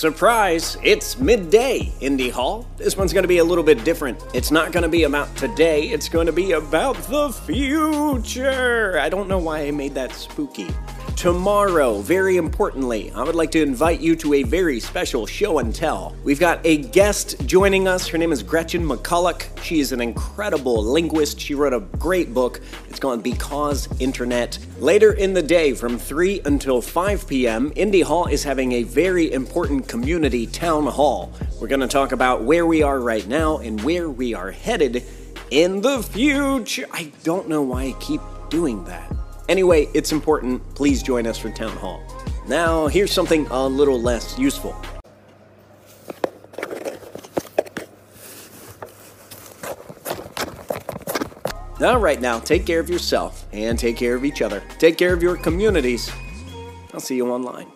Surprise! It's midday, Indy Hall. This one's to be a little bit different. It's not to be about today, it's to be about the future. I don't know why I made that spooky. Tomorrow, very importantly, I would like to invite you to a very special show and tell. We've got a guest joining us. Her name is Gretchen McCulloch. She is an incredible linguist. She wrote a great book. It's called Because Internet. Later in the day, from 3 until 5 p.m., Indy Hall is having a very important community town hall. We're going to talk about where we are right now and where we are headed in the future. I don't know why I keep doing that. Anyway, it's important. Please join us for Town Hall. Now, here's something a little less useful. All right, now take care of yourself and take care of each other. Take care of your communities. I'll see you online.